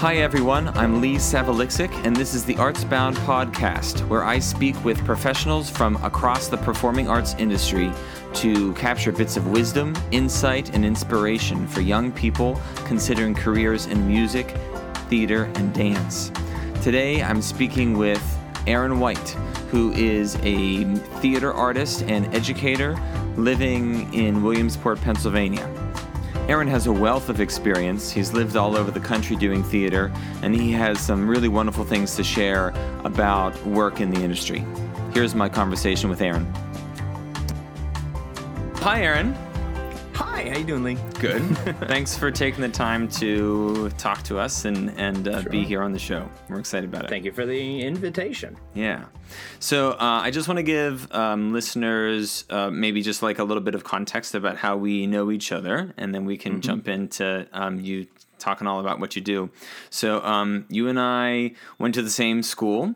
Hi, everyone. I'm Lee Savaliksic, and this is the Artsbound podcast, where I speak with professionals from across the performing arts industry to capture bits of wisdom, insight, and inspiration for young people considering careers in music, theater, and dance. Today, I'm speaking with Aaron White, who is a theater artist and educator living in Williamsport, Pennsylvania. Aaron has a wealth of experience. He's lived all over the country doing theater, and he has some really wonderful things to share about work in the industry. Here's my conversation with Aaron. Hi, Aaron. Hi, how you doing, Lee? Good. Thanks for taking the time to talk to us and and uh, be here on the show. We're excited about it. Thank you for the invitation. Yeah. So uh, I just want to give um, listeners uh, maybe just like a little bit of context about how we know each other, and then we can jump into um, you talking all about what you do. So um, you and I went to the same school.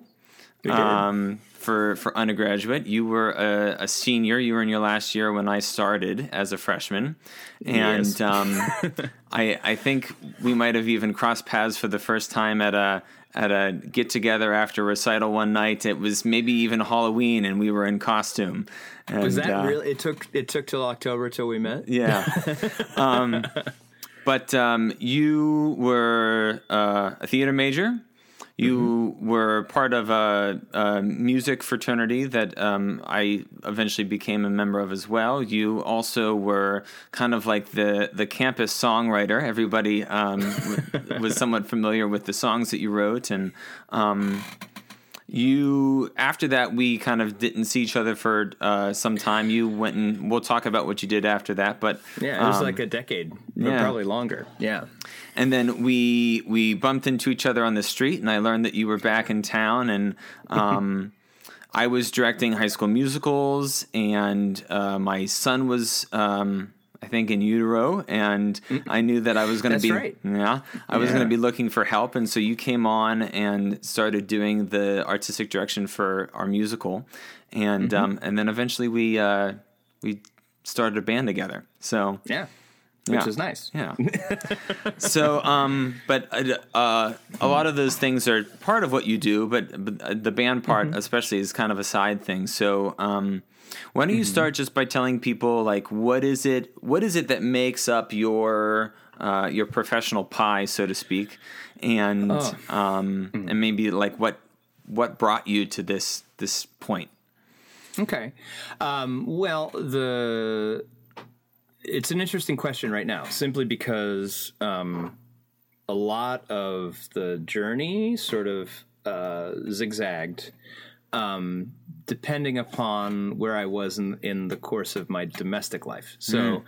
For, for undergraduate, you were a, a senior. You were in your last year when I started as a freshman, and Yes. um, I I think we might have even crossed paths for the first time at a at a get together after recital one night. It was maybe even Halloween, and we were in costume. And, Was that uh, really? It took it took till October till we met. Yeah. um, but um, you were uh, a theater major. You were part of a, a music fraternity that um, I eventually became a member of as well. You also were kind of like the, the campus songwriter. Everybody um, w- was somewhat familiar with the songs that you wrote, and um, you after that we kind of didn't see each other for uh, some time. You went and we'll talk about what you did after that, but Yeah, it was um, like a decade, yeah. probably longer. Yeah. And then we we bumped into each other on the street, and I learned that you were back in town, and um, I was directing high school musicals, and uh, my son was. Um, I think in utero, and I knew that I was going to be right. yeah, I was going to be looking for help, and so you came on and started doing the artistic direction for our musical, and Mm-hmm. um, and then eventually we uh, we started a band together. So Yeah. Which Yeah. was nice. yeah. so, um, but uh, uh, a lot of those things are part of what you do, but, but uh, the band part, Mm-hmm. especially, is kind of a side thing. So, um, why Mm-hmm. don't you start just by telling people like what is it? What is it that makes up your uh, your professional pie, so to speak, and Oh. um, Mm-hmm. and maybe like what what brought you to this this point? Okay. Um, well, the it's an interesting question right now, simply because um, a lot of the journey sort of uh, zigzagged, um, depending upon where I was in in the course of my domestic life. So,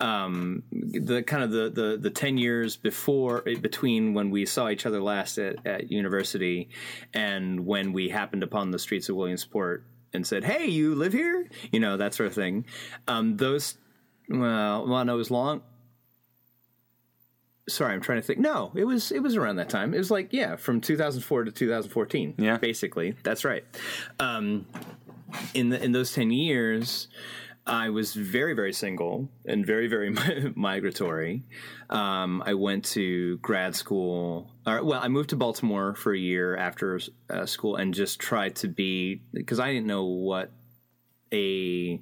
um, the kind of the, the the ten years before between when we saw each other last at, at university and when we happened upon the streets of Williamsport and said, "Hey, you live here?" You know that sort of thing. Um, those well, well, no, it was long. Sorry, I'm trying to think. No, it was it was around that time. It was like yeah, from 2004 to 2014. Yeah. basically, that's right. Um, in the in those 10 years, I was very very single and very very migratory. Um, I went to grad school. Or, well, I moved to Baltimore for a year after uh, school and just tried to be because I didn't know what a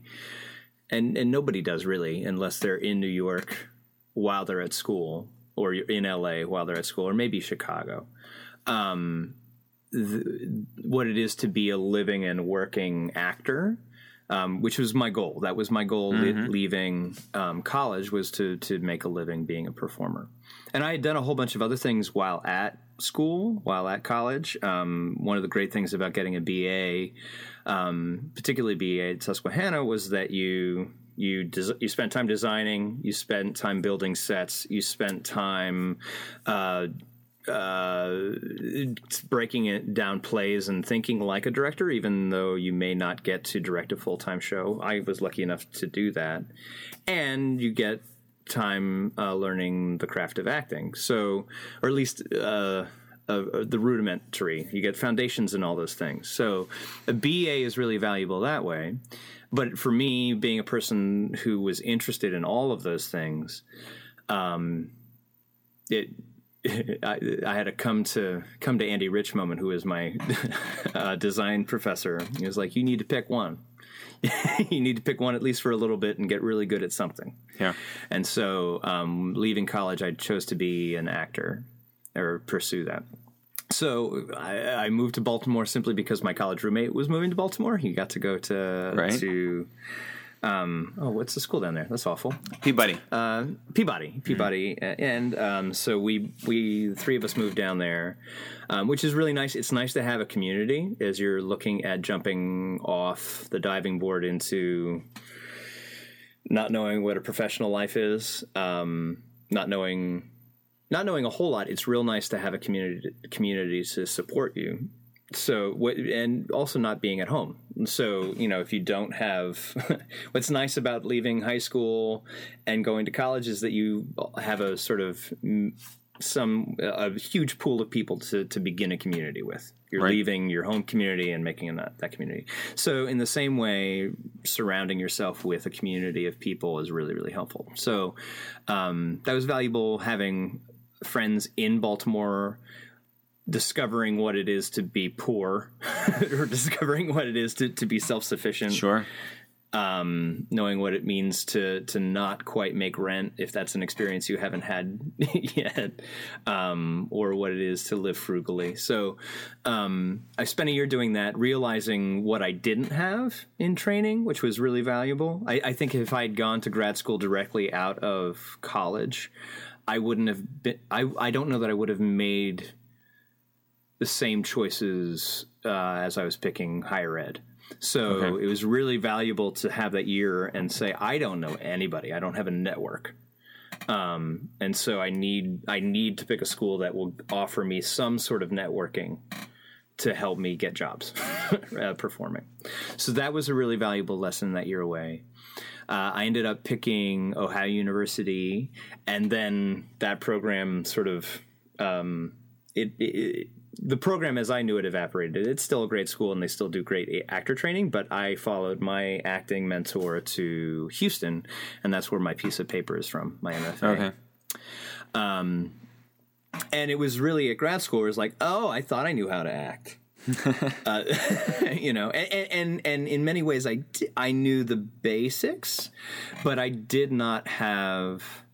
and and nobody does really unless they're in New York while they're at school or in LA while they're at school or maybe Chicago. Um, th- what it is to be a living and working actor, um, which was my goal. That was my goal le- leaving um, college was to to make a living being a performer. And I had done a whole bunch of other things while at school, while at college. Um, one of the great things about getting a BA, um, particularly BA at Susquehanna, was that you you des- you spent time designing, you spent time building sets, you spent time uh, uh, breaking it down plays and thinking like a director, even though you may not get to direct a full time show. I was lucky enough to do that, and you get time uh, learning the craft of acting. So, or at least. Uh, uh, the rudimentary. You get foundations and all those things. So a BA is really valuable that way. But for me, being a person who was interested in all of those things, um, it I, I, had a come to come to Andy Rich moment, who is my uh, design professor. He was like, "You need to pick one. you need to pick one at least for a little bit and get really good at something." Yeah. And so, um, leaving college, I chose to be an actor or pursue that. So I, I, moved to Baltimore simply because my college roommate was moving to Baltimore. He got to go to right. to um, oh, what's the school down there? That's awful. Peabody. Uh, Peabody, Peabody, mm-hmm. and um, so we we three of us moved down there, um, which is really nice. It's nice to have a community as you're looking at jumping off the diving board into not knowing what a professional life is, um, not knowing not knowing a whole lot. It's real nice to have a community community to support you so what and also not being at home. So you know if you don't have what's nice about leaving high school and going to college is that you have a sort of some a huge pool of people to, to begin a community with. You're right. leaving your home community and making a, that community. So in the same way surrounding yourself with a community of people is really really helpful. So um, that was valuable having friends in baltimore discovering what it is to be poor or discovering what it is to, to be self-sufficient. Sure. Um, knowing what it means to to not quite make rent if that's an experience you haven't had yet um, or what it is to live frugally. So um, i spent a year doing that realizing what i didn't have in training which was really valuable. I, I think if i'd gone to grad school directly out of college i wouldn't have been i, I don't know that i would have made the same choices uh, as I was picking higher ed. So okay. it was really valuable to have that year and say, I don't know anybody. I don't have a network. Um, and so I need I need to pick a school that will offer me some sort of networking to help me get jobs uh, performing. So that was a really valuable lesson that year away. Uh, I ended up picking Ohio University, and then that program sort of um, it, it, the program as I knew it evaporated. It's still a great school and they still do great actor training, but I followed my acting mentor to Houston, and that's where my piece of paper is from, my MFA. Okay. Um, and it was really at grad school, it was like, oh, I thought I knew how to act. uh, you know, and, and, and in many ways, I I knew the basics, but I did not have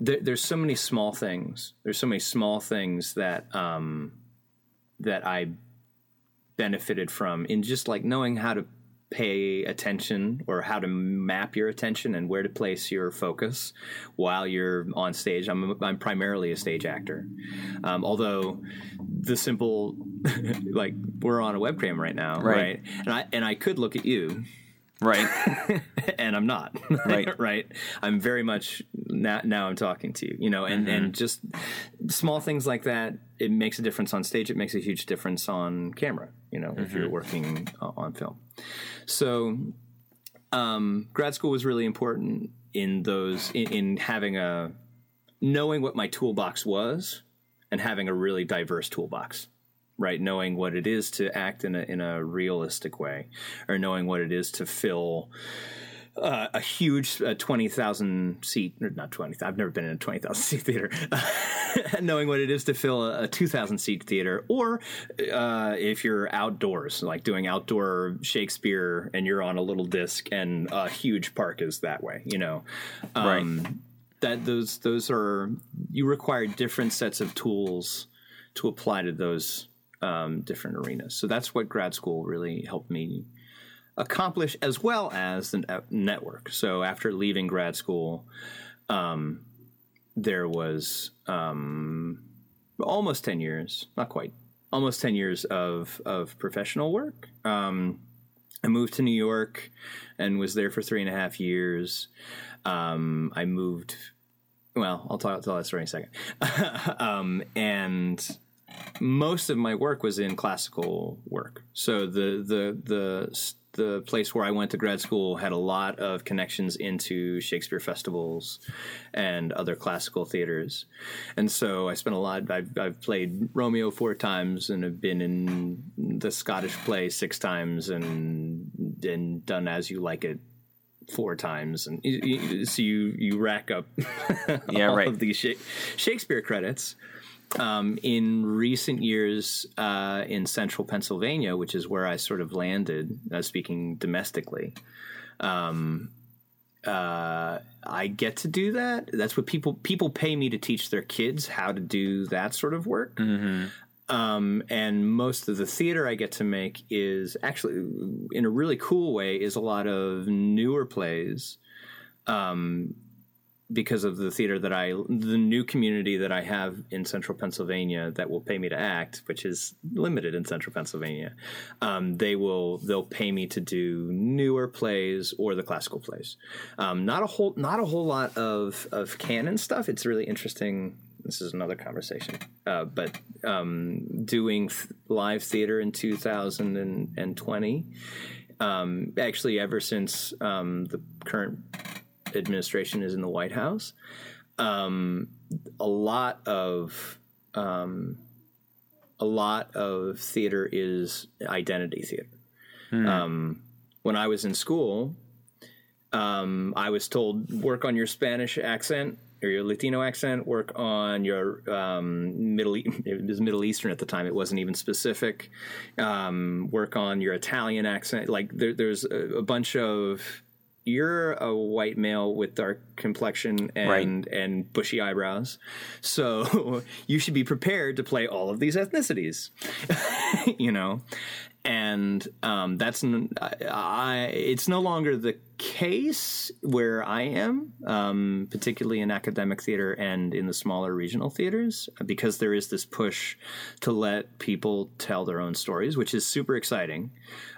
there, there's so many small things. There's so many small things that um, that I benefited from in just like knowing how to pay attention or how to map your attention and where to place your focus while you're on stage. I'm I'm primarily a stage actor, um, although the simple like we're on a webcam right now, right. right? And I and I could look at you right. And i'm not. Right. Right. I'm very much now, now i'm talking to you you know and mm-hmm. and just small things like that it makes a difference on stage. It makes a huge difference on camera you know mm-hmm. if you're mm-hmm. working uh, on film. So um, grad school was really important in those in, in having a knowing what my toolbox was and having a really diverse toolbox right? Knowing what it is to act in a in a realistic way, or knowing what it is to fill. Uh, a huge uh, 20,000 seat, or not 20, I've never been in a 20,000 seat theater, knowing what it is to fill a, a 2,000 seat theater, or uh, if you're outdoors, like doing outdoor Shakespeare and you're on a little disc and a huge park is that way, you know. Um, right. That those those are you require different sets of tools to apply to those um, different arenas. So that's what grad school really helped me accomplish, as well as the network. So after leaving grad school, um, there was um, almost 10 years, not quite, almost 10 years of, of professional work. Um, I moved to New York and was there for three and a half years. Um, I moved, well, I'll talk, tell that story in a second. Um, and most of my work was in classical work. So the the the the place where I went to grad school had a lot of connections into Shakespeare festivals and other classical theaters, and so I spent a lot. I've, I've played Romeo four times and have been in the Scottish play six times and and done As You Like It four times, and so you you rack up Yeah, right. of these Shakespeare credits. Um, in recent years, uh, in central Pennsylvania, which is where I sort of landed, uh, speaking domestically, um, uh, I get to do that. That's what people people pay me to teach their kids how to do that sort of work. Um, and most of the theater I get to make is actually, in a really cool way, is a lot of newer plays. Um, because of the theater that I, the new community that I have in central Pennsylvania that will pay me to act, which is limited in central Pennsylvania, um, they will they'll pay me to do newer plays or the classical plays. Um, not a whole not a whole lot of of canon stuff. It's really interesting. This is another conversation, uh, but um, doing th- live theater in 2020, um, actually ever since um, the current administration is in the White House, um, a lot of um, a lot of theater is identity theater. Um, when I was in school, um, I was told work on your Spanish accent or your Latino accent, work on your um, Middle it was Middle Eastern at the time. It wasn't even specific. Um, work on your Italian accent. Like there, there's a, a bunch of you're a white male with dark complexion and and bushy eyebrows, so you should be prepared to play all of these ethnicities. you know, and um, that's it's no longer the case where I am, um, particularly in academic theater and in the smaller regional theaters, because there is this push to let people tell their own stories, which is super exciting.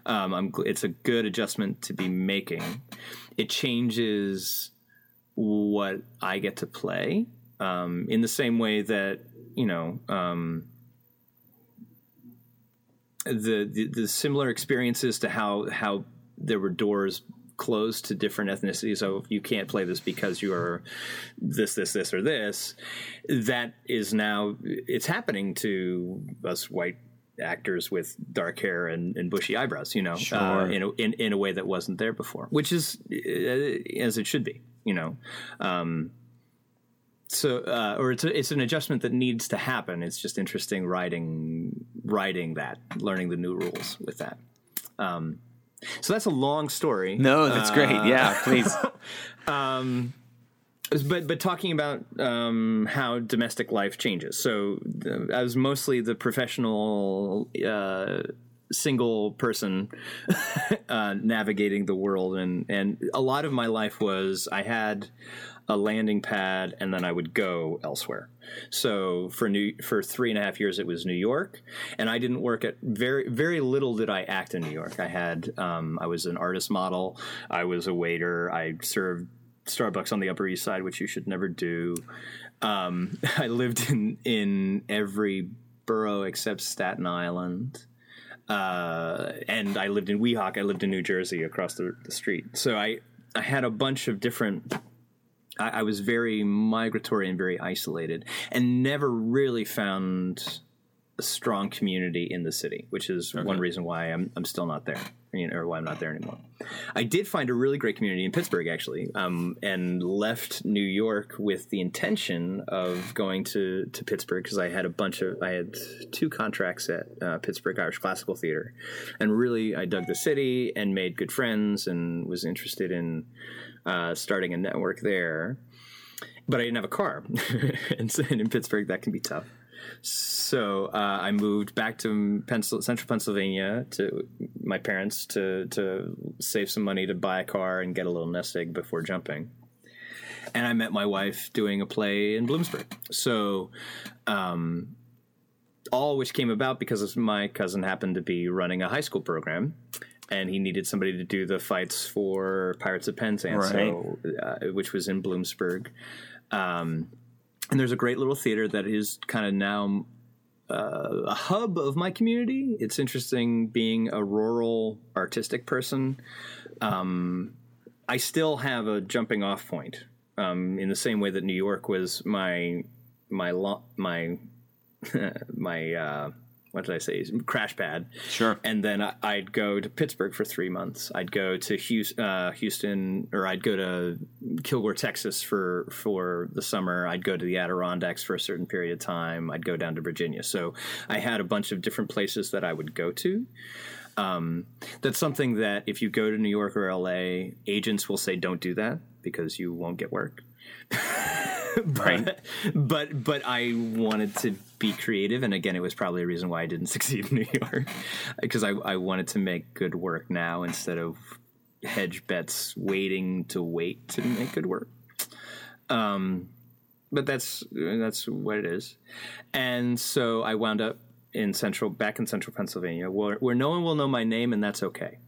Um, it's a good adjustment to be making. It changes what I get to play um, in the same way that you know. The, the the similar experiences to how how there were doors closed to different ethnicities. So you can't play this because you are this, this, this, or this. That is now it's happening to us white actors with dark hair and, and bushy eyebrows. You know, uh, in, a, in in a way that wasn't there before, which is uh, as it should be. You know. Um, so uh, or it's a, it's an adjustment that needs to happen. It's just interesting writing writing that, learning the new rules with that. Um, so that's a long story. No, that's great. Yeah, please. but but talking about um, how domestic life changes. So uh, I was mostly the professional uh, single person uh, navigating the world, and and a lot of my life was I had a landing pad, and then I would go elsewhere. So for new for three and a half years, it was New York, and I didn't work at very very little did I act in New York. I had um, I was an artist model, I was a waiter, I served Starbucks on the Upper East Side, which you should never do. Um, I lived in in every borough except Staten Island, uh, and I lived in Weehawken. I lived in New Jersey, across the, the street. So I I had a bunch of different. I, I was very migratory and very isolated, and never really found a strong community in the city, which is one reason why I'm I'm still not there, you know, or why I'm not there anymore. I did find a really great community in Pittsburgh, actually, um, and left New York with the intention of going to to Pittsburgh because I had a bunch of I had two contracts at uh, Pittsburgh Irish Classical Theater, and really I dug the city and made good friends and was interested in uh, starting a network there. But I didn't have a car, and, so, and in Pittsburgh that can be tough. So uh, I moved back to Pencil, central Pennsylvania to my parents to to save some money to buy a car and get a little nest egg before jumping. And I met my wife doing a play in Bloomsburg. So, um, all which came about because my cousin happened to be running a high school program. And he needed somebody to do the fights for Pirates of Penzance, so, uh, which was in Bloomsburg. Um, and there's a great little theater that is kind of now uh, a hub of my community. It's interesting being a rural artistic person. Um, I still have a jumping off point um, in the same way that New York was my my lo- my my uh, what did I say? Crash pad. Sure. And then I'd go to Pittsburgh for three months. I'd go to Houston, uh, Houston, or I'd go to Kilgore, Texas for for the summer. I'd go to the Adirondacks for a certain period of time. I'd go down to Virginia. So I had a bunch of different places that I would go to. Um, that's something that if you go to New York or LA, agents will say don't do that because you won't get work. but, but but I wanted to be creative, and again, it was probably a reason why I didn't succeed in New York because I, I wanted to make good work now instead of hedge bets waiting to wait to make good work. Um, but that's that's what it is, and so I wound up in central back in central Pennsylvania where, where no one will know my name, and that's okay.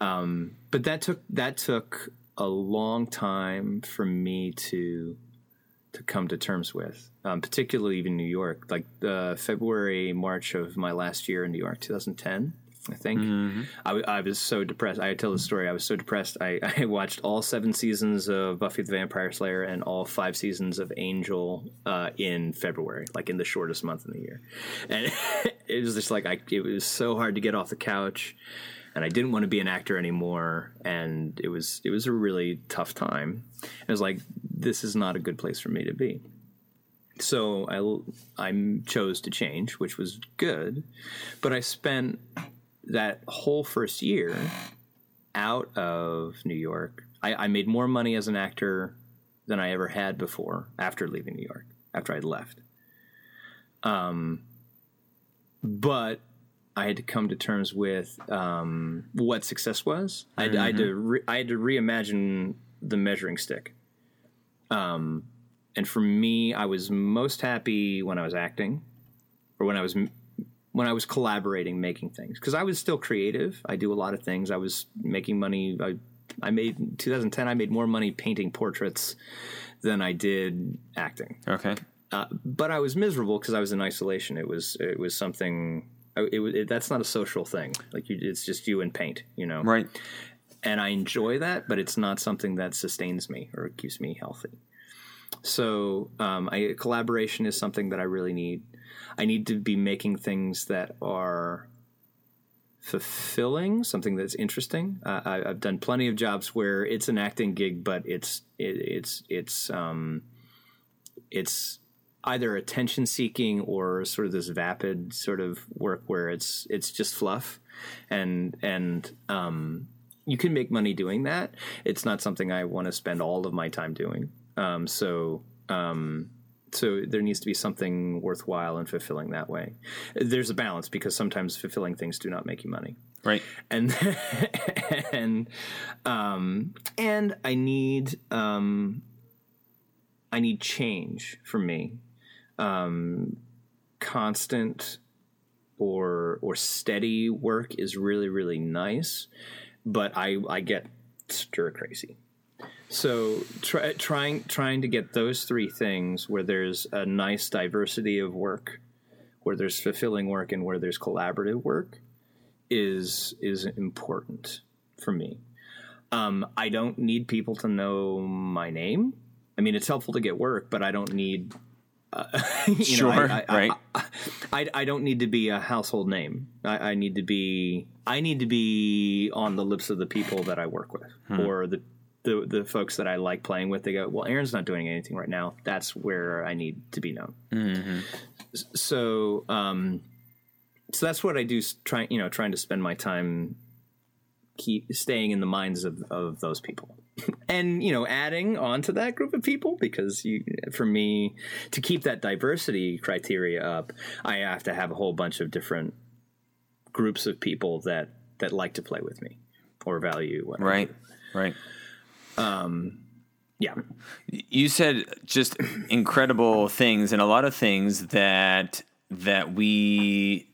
Um, but that took that took a long time for me to to come to terms with, um, particularly even New York. Like uh, February, March of my last year in New York, 2010, I think. I was so depressed. I tell the story. I was so depressed. I, I watched all seven seasons of Buffy the Vampire Slayer and all five seasons of Angel uh, in February, like in the shortest month in the year. And it was just like I, it was so hard to get off the couch and I didn't want to be an actor anymore, and it was it was a really tough time. I was like, this is not a good place for me to be. So I I chose to change, which was good, but I spent that whole first year out of New York. I, I made more money as an actor than I ever had before after leaving New York, after I'd left. Um, but I had to come to terms with um, what success was. I, I had to re- I had to reimagine the measuring stick. Um, and for me, I was most happy when I was acting, or when I was when I was collaborating, making things because I was still creative. I do a lot of things. I was making money. I I made in 2010. I made more money painting portraits than I did acting. Okay. Uh, but I was miserable because I was in isolation. It was it was something. It, it, that's not a social thing. Like you, it's just you and paint, you know. Right. And I enjoy that, but it's not something that sustains me or keeps me healthy. So um, I, collaboration is something that I really need. I need to be making things that are fulfilling, something that's interesting. Uh, I, I've done plenty of jobs where it's an acting gig, but it's it, it's it's um, it's either attention seeking or sort of this vapid sort of work where it's it's just fluff. And and um, you can make money doing that. It's not something i want to spend all of my time doing. Um, so um, so there needs to be something worthwhile and fulfilling that way. There's a balance because sometimes fulfilling things do not make you money. Right. and and um and I need um I need change for me. Um constant or or steady work is really really nice, but I I get stir crazy. So try, trying trying to get those three things where there's a nice diversity of work, where there's fulfilling work and where there's collaborative work is is important for me. Um, I don't need people to know my name. I mean, it's helpful to get work, but I don't need. Uh, Sure, know, I, I, right. I, I, I don't need to be a household name. I, I need to be. I need to be on the lips of the people that I work with, or the, the the folks that I like playing with. They go, "Well, Aaron's not doing anything right now. That's where I need to be known." S- So, um, so that's what I do. Trying, you know, trying to spend my time keep staying in the minds of, of those people. And you know adding on to that group of people because you for me to keep that diversity criteria up i have to have a whole bunch of different groups of people that that like to play with me or value what I Right. um yeah. You said just incredible things and a lot of things that that we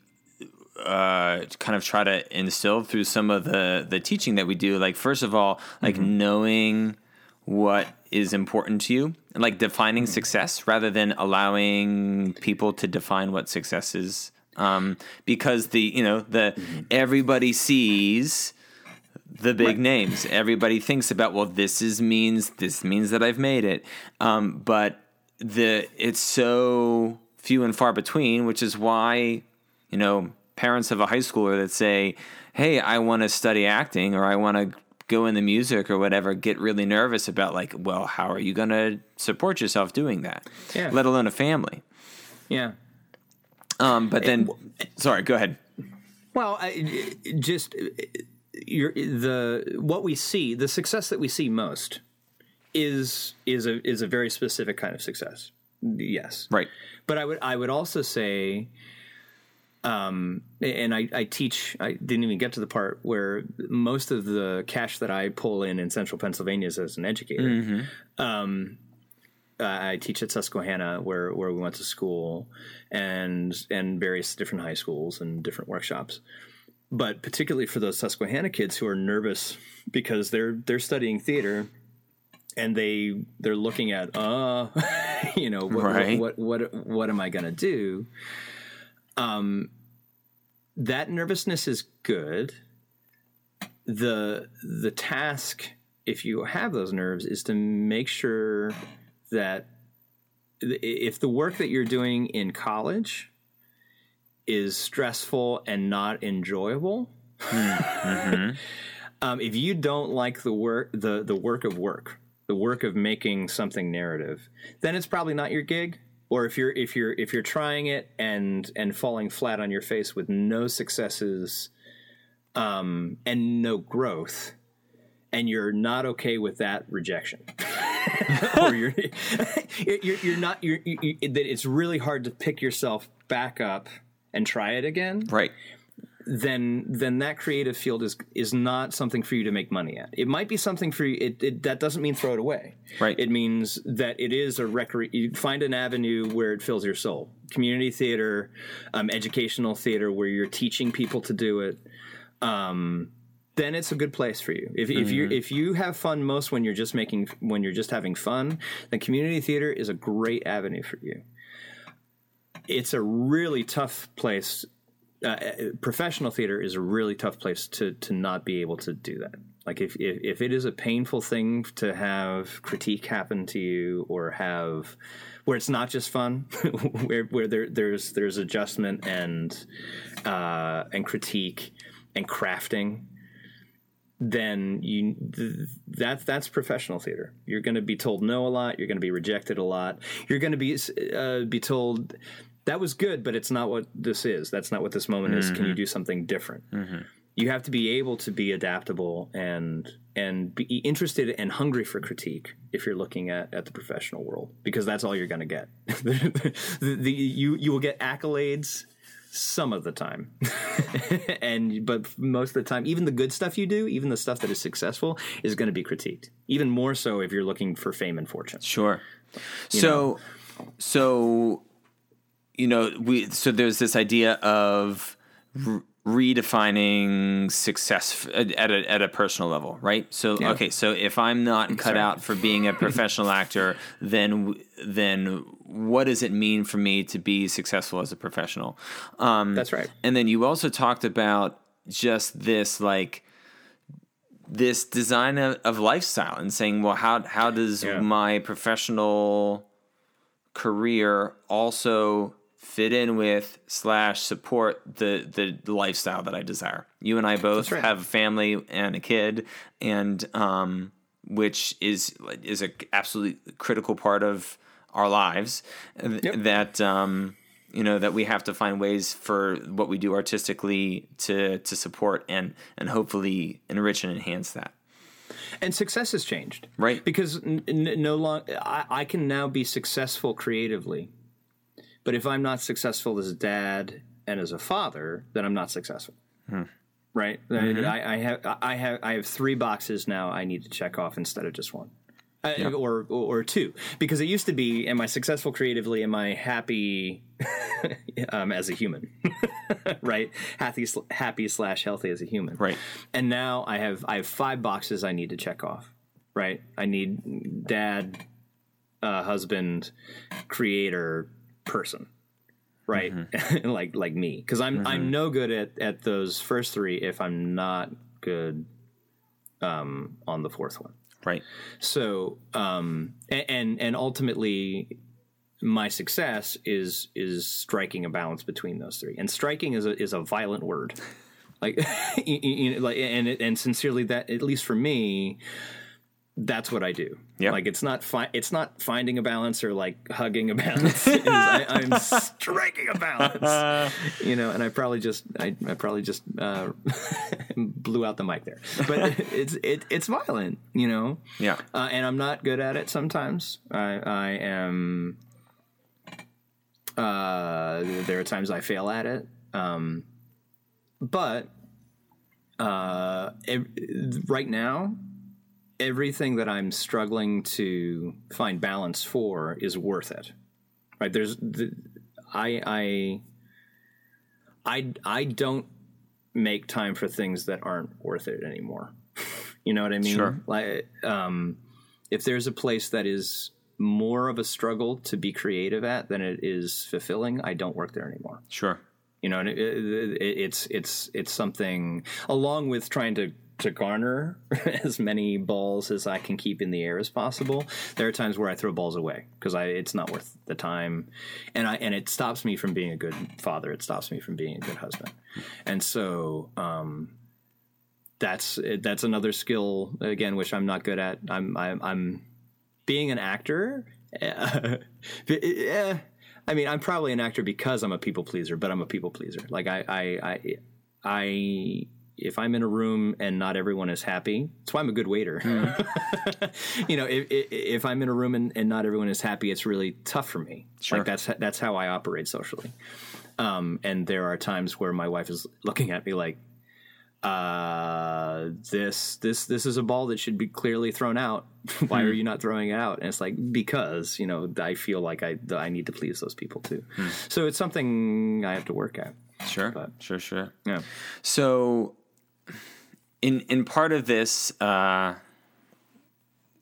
uh, kind of try to instill through some of the the teaching that we do. Like first of all, like knowing what is important to you, and like defining success rather than allowing people to define what success is. Um, because the you know the everybody sees the big names. Everybody thinks about well, this is means this means that I've made it. Um, but the it's so few and far between, which is why you know, parents of a high schooler that say, "Hey, I want to study acting or I want to go in the music or whatever," get really nervous about like, well, how are you going to support yourself doing that? Yeah. Let alone a family. Yeah. Um, but then, sorry, go ahead. Well, I, just you're, the what we see, the success that we see most is is a is a very specific kind of success. Yes, Right. But I would I would also say, um, and I, I teach. I didn't even get to the part where most of the cash that I pull in in Central Pennsylvania is as an educator. Um, I teach at Susquehanna, where where we went to school, and and various different high schools and different workshops. But particularly for those Susquehanna kids who are nervous because they're they're studying theater and they they're looking at uh you know what Right. what, what what what am I going to do? Um, that nervousness is good. the The task, if you have those nerves, is to make sure that if the work that you're doing in college is stressful and not enjoyable, um, if you don't like the work, the the work of work, the work of making something narrative, then it's probably not your gig. Or if you're if you're if you're trying it and and falling flat on your face with no successes, um, and no growth, and you're not okay with that rejection, or you're, you're you're not you're, you, you, that it's really hard to pick yourself back up and try it again Right. Then then that creative field is is not something for you to make money at. It might be something for you. It, it that doesn't mean throw it away. Right. It means that it is a recre- You find an avenue where it fills your soul. Community theater, um, educational theater, where you're teaching people to do it. Um, then it's a good place for you. If, if you if you have fun most when you're just making when you're just having fun, then community theater is a great avenue for you. It's a really tough place uh, professional theater is a really tough place to to not be able to do that. Like if, if if it is a painful thing to have critique happen to you or have where it's not just fun, where where there there's there's adjustment and uh, and critique and crafting, then you th- that's that's professional theater. You're going to be told no a lot. You're going to be rejected a lot. You're going to be uh, be told that was good, but it's not what this is. That's not what this moment is. Can you mm-hmm. do something different? Mm-hmm. You have to be able to be adaptable and and be interested and hungry for critique if you're looking at, at the professional world because that's all you're going to get. the, the, you you will get accolades some of the time and but most of the time even the good stuff you do even the stuff that is successful is going to be critiqued even more so if you're looking for fame and fortune Sure. So, so you know, we so there's this idea of re- redefining success f- at a at a personal level, right? So, Yeah. okay, so if I'm not cut sorry. out for being a professional actor, then then what does it mean for me to be successful as a professional? Um, that's right and then you also talked about just this like this design of, of lifestyle and saying, well, how how does Yeah. my professional career also fit in with slash support the the lifestyle that I desire? You and I both right. have a family and a kid, and um, which is is a absolutely critical part of our lives. Yep. That um, you know that we have to find ways for what we do artistically to to support and and hopefully enrich and enhance that. and success has changed Right. because n- n- no long I, I can now be successful creatively but if i'm not successful as a dad and as a father then i'm not successful. Right? I, I have i have i have three boxes now i need to check off instead of just one. Uh, or, or or two. Because it used to be am i successful creatively? Am i happy um, as a human? Right? Happy happy slash healthy as a human. Right. and now I have I have five boxes I need to check off. Right, I need dad, uh, husband, creator, person. Right, like like me, because I'm I'm no good at at those first three if I'm not good um, on the fourth one. Right. So, um, and and ultimately, my success is is striking a balance between those three. And striking is a is a violent word. Like, you, you know, like, and and sincerely, that at least for me, that's what I do. Yep. Like it's not fi- it's not finding a balance or like hugging a balance. I, I'm striking a balance. you know, and I probably just I, I probably just uh, blew out the mic there. But it's it, it's violent, you know. Yeah. Uh, and I'm not good at it sometimes. I I am uh, there are times I fail at it. Um, but uh, ev- right now, everything that I'm struggling to find balance for is worth it. Right? There's the, I I I I don't make time for things that aren't worth it anymore. you know what I mean? Sure. Like um if there's a place that is more of a struggle to be creative at than it is fulfilling, I don't work there anymore Sure. you know and it, it, it's it's it's something along with trying to to garner as many balls as I can keep in the air as possible. There are times where I throw balls away because I it's not worth the time, and I and it stops me from being a good father. It stops me from being a good husband, and so um, that's that's another skill again which I'm not good at. I'm I'm, I'm being an actor. eh, I mean, I'm probably an actor because I'm a people pleaser, but I'm a people pleaser. Like I, I, I, I if I'm in a room and not everyone is happy, that's why I'm a good waiter. you know, if, if, if I'm in a room and, and not everyone is happy, it's really tough for me. Sure. Like that's that's how I operate socially. Um, and there are times where my wife is looking at me like, uh, this this this is a ball that should be clearly thrown out. Why are you not throwing it out? And it's like because you know I feel like I I need to please those people too. So it's something I have to work at. Sure. But- sure. Sure. Yeah. So, in in part of this, uh,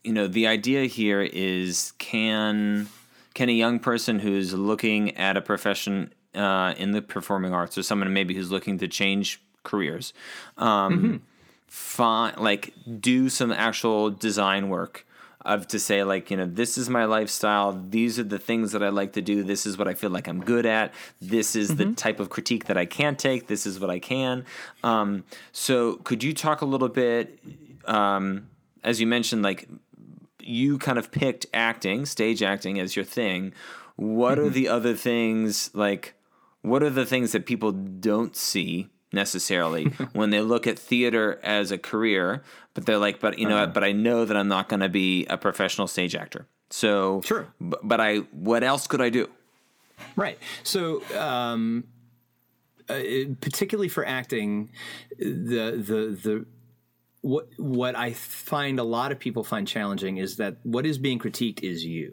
you know, the idea here is can can a young person who's looking at a profession uh, in the performing arts, or someone maybe who's looking to change careers, um, find like do some actual design work of to say like you know this is my lifestyle. These are the things that i like to do. This is what i feel like i'm good at. This is the type of critique that i can take. This is what i can. Um, so could you talk a little bit um, as you mentioned like you kind of picked acting stage acting as your thing. What are the other things like what are the things that people don't see necessarily when they look at theater as a career but they're like but you know Uh-huh. but i know that i'm not going to be a professional stage actor so Sure. b- but i what else could i do Right. So, um, uh, particularly for acting, the the the what what I find a lot of people find challenging is that what is being critiqued is you.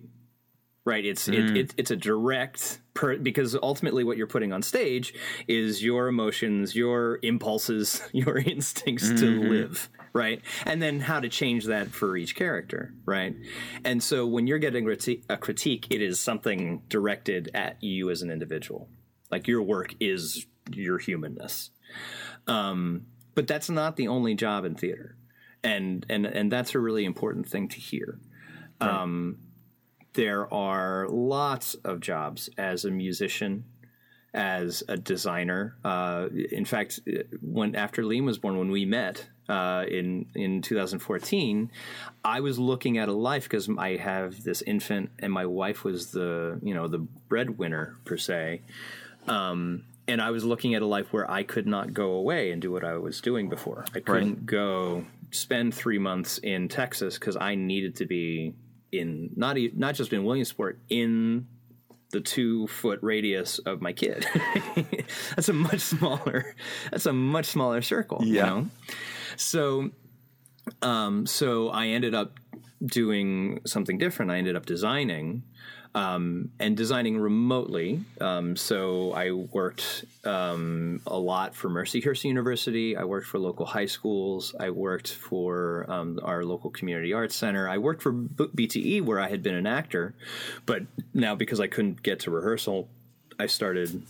Right. It's it, it, it's a direct per, because ultimately what you're putting on stage is your emotions, your impulses, your instincts to live. Right. And then how to change that for each character. Right. And so when you're getting a critique, it is something directed at you as an individual. Like your work is your humanness. Um, but that's not the only job in theater. And, and, and that's a really important thing to hear there are lots of jobs as a musician, as a designer. Uh, in fact, when after Liam was born, when we met uh, in in 2014, I was looking at a life because I have this infant, and my wife was the you know the breadwinner per se. Um, and I was looking at a life where I could not go away and do what I was doing before. I couldn't go spend three months in Texas because I needed to be in not e- not just in Williamsport in the two foot radius of my kid. that's a much smaller. That's a much smaller circle. You Yeah. know? So, um, so I ended up doing something different. I ended up designing. Um, and designing remotely. Um, so I worked um, a lot for Mercyhurst University. I worked for local high schools. I worked for um, our local community arts center. I worked for BTE where I had been an actor, but now because I couldn't get to rehearsal, I started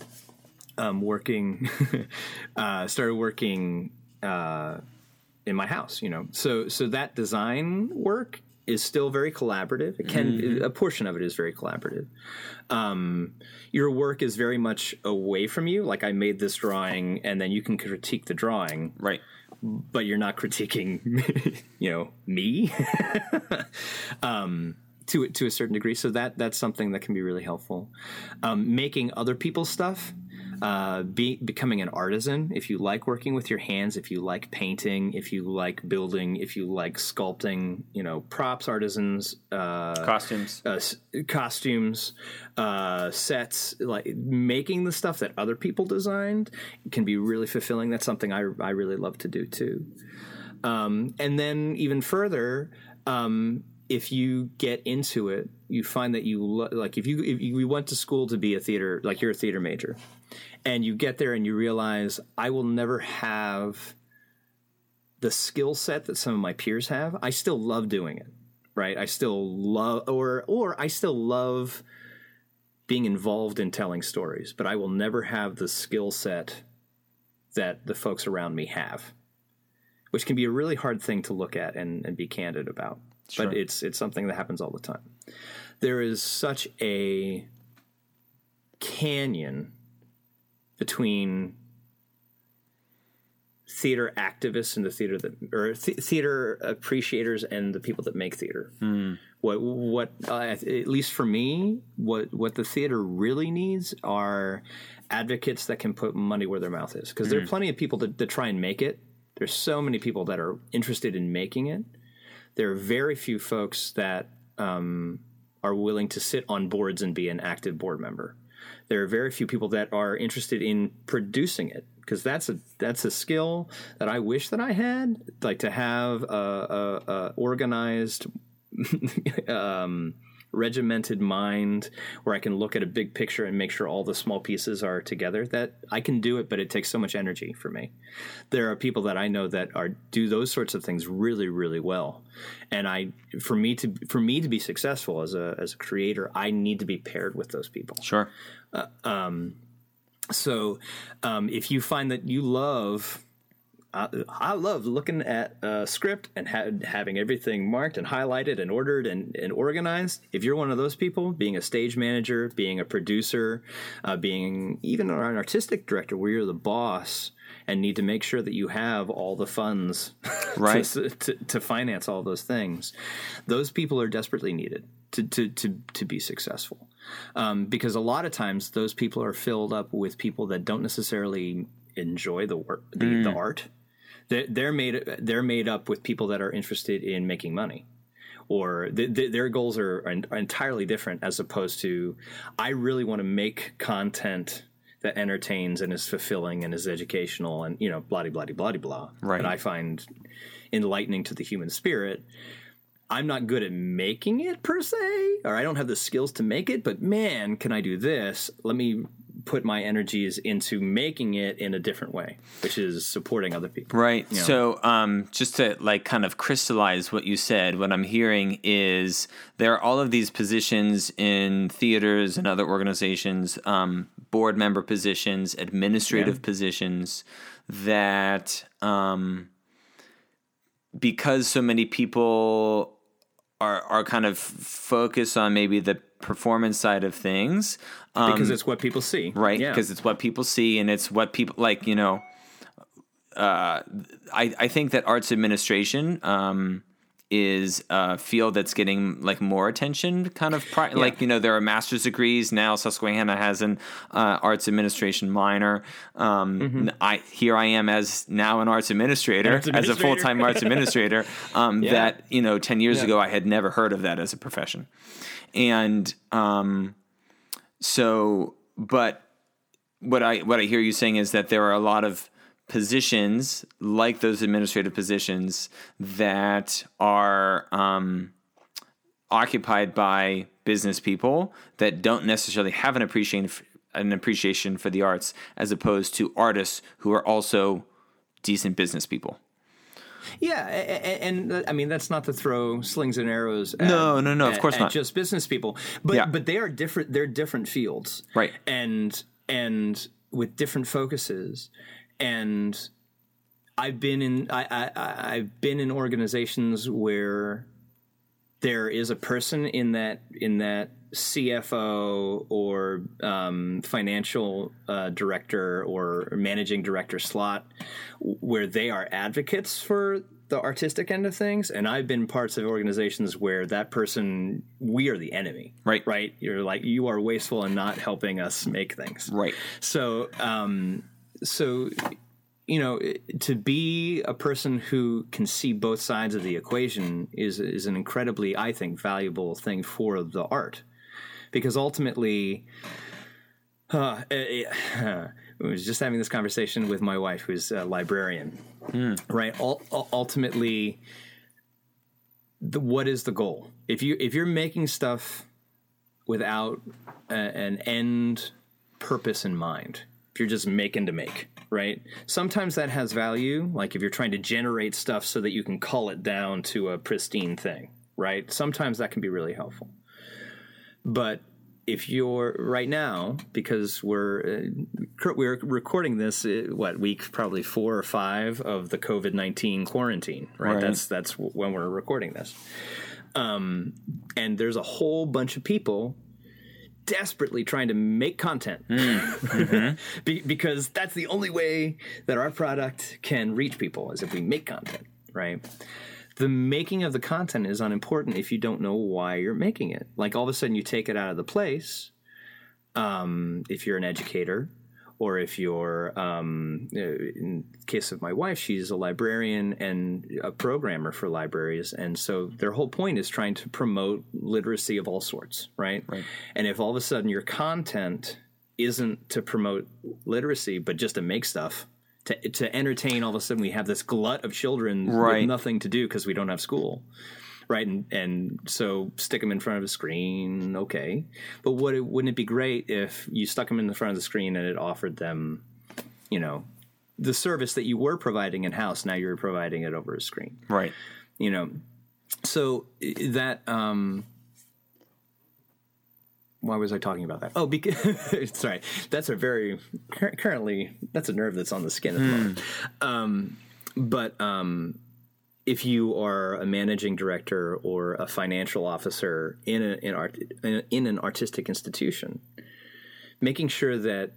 um, working. uh, started working uh, in my house. You know, so so that design work is still very collaborative. It can a portion of it is very collaborative. Um, your work is very much away from you. Like I made this drawing, and then you can critique the drawing, Right. but you're not critiquing, you know, me. um, to to a certain degree, so that that's something that can be really helpful. Um, making other people's stuff, uh, be, becoming an artisan. If you like working with your hands, if you like painting, if you like building, if you like sculpting, you know, props, artisans, uh, Costumes. uh, costumes, uh, sets, like making the stuff that other people designed can be really fulfilling. That's something I, I really love to do too. Um, and then even further, um, if you get into it, you find that you lo- like if you if you went to school to be a theater, like you're a theater major, and you get there and you realize I will never have the skill set that some of my peers have. I still love doing it right? I still love, or or I still love being involved in telling stories, but I will never have the skill set that the folks around me have, which can be a really hard thing to look at and, and be candid about. Sure. But it's it's something that happens all the time. There is such a canyon between theater activists and the theater that or th- theater appreciators and the people that make theater. What what uh, at least for me, what what the theater really needs are advocates that can put money where their mouth is because there are plenty of people that, that try and make it. There's so many people that are interested in making it. There are very few folks that um, are willing to sit on boards and be an active board member. There are very few people that are interested in producing it because that's a that's a skill that I wish that I had, like to have a, a, a organized, um, regimented mind where I can look at a big picture and make sure all the small pieces are together. That I can do it, but it takes so much energy for me. There are people that I know that are do those sorts of things really, really well, and I for me to for me to be successful as a as a creator, I need to be paired with those people. Sure. Um so, um, if you find that you love, I, I love looking at a script and ha- having everything marked and highlighted and ordered and, and organized. If you're one of those people, being a stage manager, being a producer, uh, being even an artistic director, where you're the boss and need to make sure that you have all the funds Right. to, to, to finance all those things, those people are desperately needed to, to, to, to be successful um, because a lot of times those people are filled up with people that don't necessarily enjoy the work, the, the art. They're, they're made they're made up with people that are interested in making money, or th- th- their goals are, are entirely different as opposed to I really want to make content that entertains and is fulfilling and is educational and you know blah blah blah blah blah. Right. And I find enlightening to the human spirit. I'm not good at making it per se, or I don't have the skills to make it, but man, can I do this? Let me put my energies into making it in a different way, which is supporting other people. Right. So, um, just to like kind of crystallize what you said, what I'm hearing is there are all of these positions in theaters and other organizations, um, board member positions, administrative positions that, um, because so many people are are kind of focused on maybe the performance side of things, um, because it's what people see, right? Yeah. Because it's what people see and it's what people like. You know, uh, I I think that arts administration um, is a field that's getting like more attention. Kind of pri- like you know there are master's degrees now. Susquehanna has an uh, arts administration minor. Um, I here I am as now an arts administrator, Arts as a full time arts administrator. Um, Yeah. That you know ten years Yeah. ago I had never heard of that as a profession, and um, so but what I what I hear you saying is that there are a lot of positions like those administrative positions that are um, occupied by business people that don't necessarily have an appreciation an appreciation for the arts as opposed to artists who are also decent business people. Yeah, and, and, I mean that's not to throw slings and arrows. At, No, no, no, of at- course not. Just business people, but Yeah. but they are different. They're different fields, Right. And and with different focuses, and I've been in I I- I've been in organizations where there is a person in that in that CFO or um, financial uh, director or managing director slot where they are advocates for the artistic end of things. And i've been parts of organizations where that person we are the enemy. Right. right? You're like you are wasteful and not helping us make things. Right. so um so you know to be a person who can see both sides of the equation is is an incredibly i think valuable thing for the art because ultimately uh, it, I was just having this conversation with my wife, who's a librarian. Right. Ul- ul- ultimately, the, what is the goal? If you if you're making stuff without a, an end purpose in mind, if you're just making to make, right? Sometimes that has value. Like if you're trying to generate stuff so that you can cull it down to a pristine thing, right? Sometimes that can be really helpful. But if you're right now, because we're uh, we're recording this, uh, what week probably four or five of the COVID nineteen quarantine, right? Right. That's that's when we're recording this. Um, and there's a whole bunch of people desperately trying to make content Be- because that's the only way that our product can reach people is if we make content, right? The making of the content is unimportant if you don't know why you're making it. Like all of a sudden you take it out of the place. Um, if you're an educator, or if you're, um, uh, in the case of my wife, she's a librarian and a programmer for libraries, and so their whole point is trying to promote literacy of all sorts, right? Right. And if all of a sudden your content isn't to promote literacy, but just to make stuff. To, to entertain, all of a sudden we have this glut of children Right. with nothing to do because we don't have school right and and so stick them in front of a screen okay but what it, wouldn't it be great if you stuck them in the front of the screen and it offered them you know the service that you were providing in house now you're providing it over a screen Right. you know so that um why was I talking about that? Oh, because sorry, that's a very currently that's a nerve that's on the skin at the moment. Um, but um, if you are a managing director or a financial officer in a, in, art, in, in an artistic institution, making sure that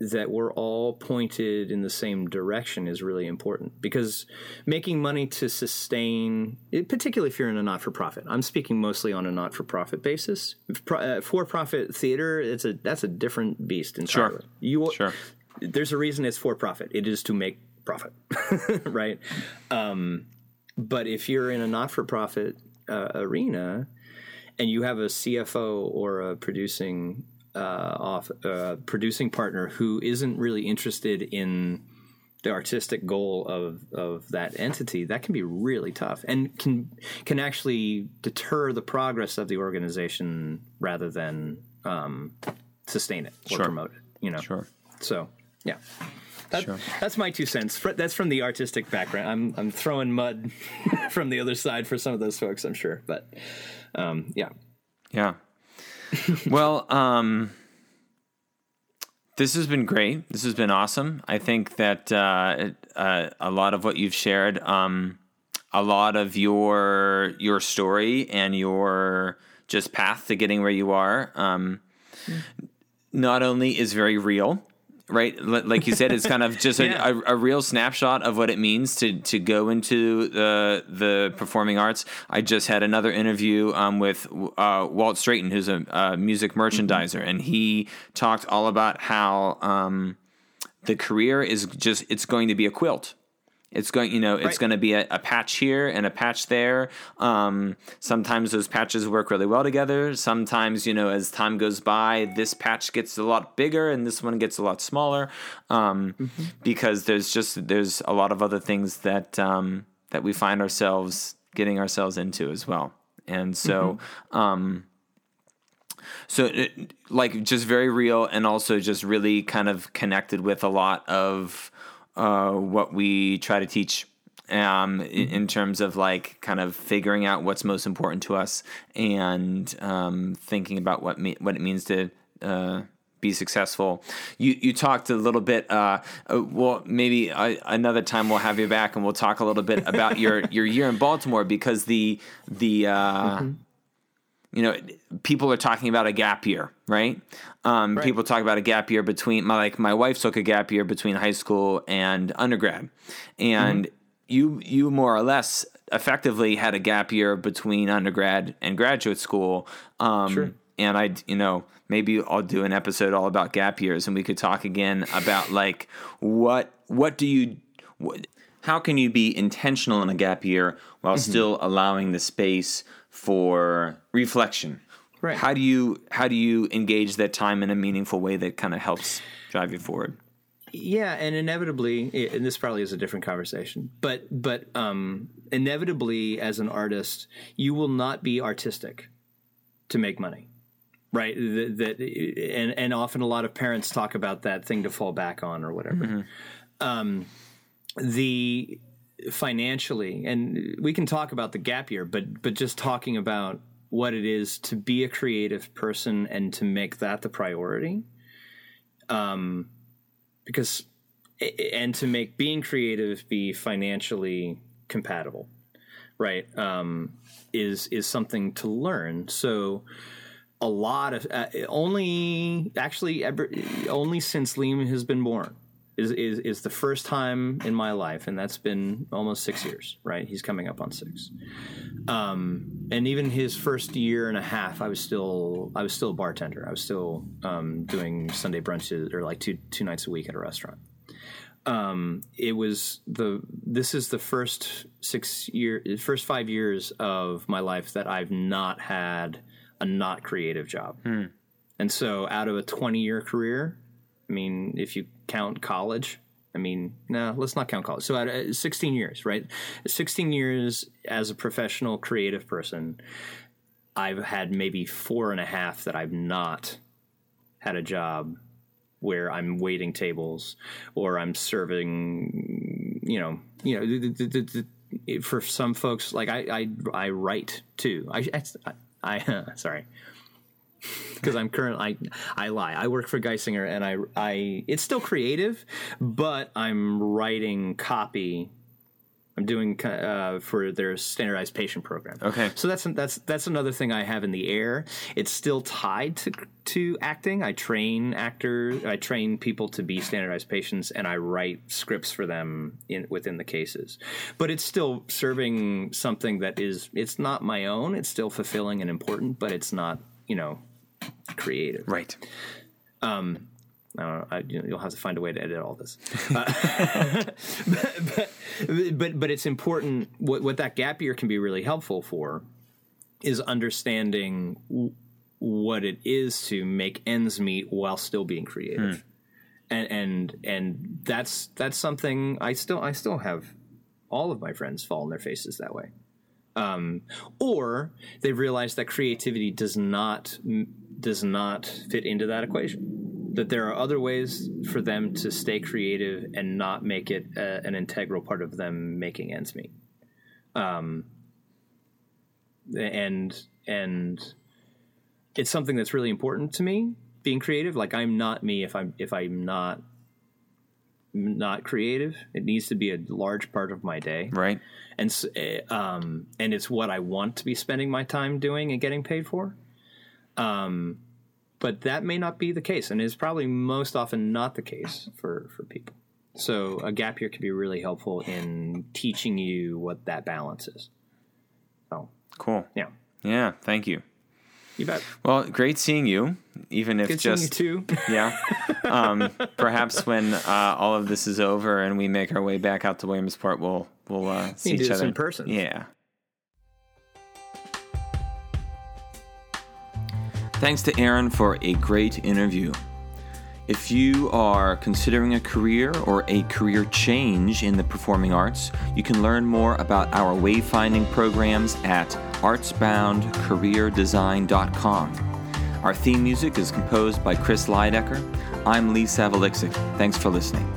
that we're all pointed in the same direction is really important because making money to sustain, particularly if you're in a not-for-profit. I'm speaking mostly on a not-for-profit basis. Uh, For-profit theater, it's a that's a different beast entirely. You Sure. there's a reason it's for-profit. It is to make profit, right? Um, but if you're in a not-for-profit uh, arena and you have a CFO or a producing uh, off uh, producing partner who isn't really interested in the artistic goal of of that entity, that can be really tough and can can actually deter the progress of the organization rather than um, sustain it or Sure. promote it. You know, Sure. so yeah. That, Sure. That's my two cents. That's from the artistic background. I'm I'm throwing mud from the other side for some of those folks, I'm sure. But um, yeah, Yeah. well, um, this has been great. This has been awesome. I think that uh, uh, a lot of what you've shared, um, a lot of your your story and your just path to getting where you are, um, not only is very real. Right, like you said, it's kind of just a, Yeah. a, a real snapshot of what it means to to go into the the performing arts. I just had another interview um, with uh, Walt Straighton, who's a, a music merchandiser, and he talked all about how um, the career is just it's going to be a quilt. It's going, you know, it's Right. going to be a, a patch here and a patch there. Um, sometimes those patches work really well together. Sometimes, you know, as time goes by, this patch gets a lot bigger and this one gets a lot smaller um, because there's just there's a lot of other things that um, that we find ourselves getting ourselves into as well. And so, um, so it, like just very real and also just really kind of connected with a lot of uh, what we try to teach um, in, in terms of like kind of figuring out what's most important to us and um, thinking about what me- what it means to uh, be be successful. You you talked a little bit. Uh, uh, well, maybe I, another time we'll have you back and we'll talk a little bit about your your year in Baltimore because the the. Uh, mm-hmm you know, people are talking about a gap year, right? Um, right? People talk about a gap year between my like my wife took a gap year between high school and undergrad, and mm-hmm. you you more or less effectively had a gap year between undergrad and graduate school. Um, sure. And I, you know, maybe I'll do an episode all about gap years, and we could talk again about like what what do you what, how can you be intentional in a gap year while mm-hmm. still allowing the space for reflection. Right. How do you how do you engage that time in a meaningful way that kind of helps drive you forward? Yeah, and inevitably, and this probably is a different conversation, but but um, inevitably, as an artist, you will not be artistic to make money, right? That, that and and often a lot of parents talk about that thing to fall back on or whatever. Mm-hmm. Um, the financially, and we can talk about the gap year, but but just talking about what it is to be a creative person and to make that the priority, um, because and to make being creative be financially compatible, right? Um, is is something to learn. So a lot of uh, only actually only since Liam has been born is, is is the first time in my life, and that's been almost six years. Right, he's coming up on six. Um, and even his first year and a half, I was still I was still a bartender. I was still um, doing Sunday brunches or like two two nights a week at a restaurant. Um, it was the this is the first six year first five years of my life that I've not had a not creative job. Hmm. And so out of a 20 year career, I mean, if you count college, I mean, no, let's not count college. So, at 16 years, right? 16 years as a professional creative person, I've had maybe four and a half that I've not had a job where I'm waiting tables or I'm serving, you know, you know, the, the, the, for some folks, like I, I, I write too. I, I, I sorry, because I'm currently I, I lie. I work for Geisinger and I I it's still creative, but I'm writing copy. I'm doing uh, for their standardized patient program. Okay, so that's that's that's another thing I have in the air. It's still tied to to acting. I train actors. I train people to be standardized patients, and I write scripts for them in within the cases. But it's still serving something that is. It's not my own. It's still fulfilling and important, but it's not you know, creative. Right. Um, I don't know. I, you'll have to find a way to edit all this. Uh, but, but, but, but it's important. What, what that gap year can be really helpful for is understanding w- what it is to make ends meet while still being creative. Hmm. And, and and that's that's something I still I still have all of my friends fall on their faces that way. Um, or they've realized that creativity does not does not fit into that equation. That there are other ways for them to stay creative and not make it a, an integral part of them making ends meet. Um, and and it's something that's really important to me. Being creative, like I'm not me if I'm if I'm not not creative. It needs to be a large part of my day, right? And eh, um, and it's what I want to be spending my time doing and getting paid for. Um, but that may not be the case, and is probably most often not the case for for people. So a gap year can be really helpful in teaching you what that balance is. So cool. Yeah. Yeah. Thank you. You bet. Well, great seeing you, even if Good just too. yeah. Um, perhaps when uh, all of this is over and we make our way back out to Williamsport, we'll we'll uh, see each other in person. Yeah. Thanks to Aaron for a great interview. If you are considering a career or a career change in the performing arts, you can learn more about our wayfinding programs at artsboundcareerdesign.com. Our theme music is composed by Chris Lydecker. I'm Lee Savalixic. Thanks for listening.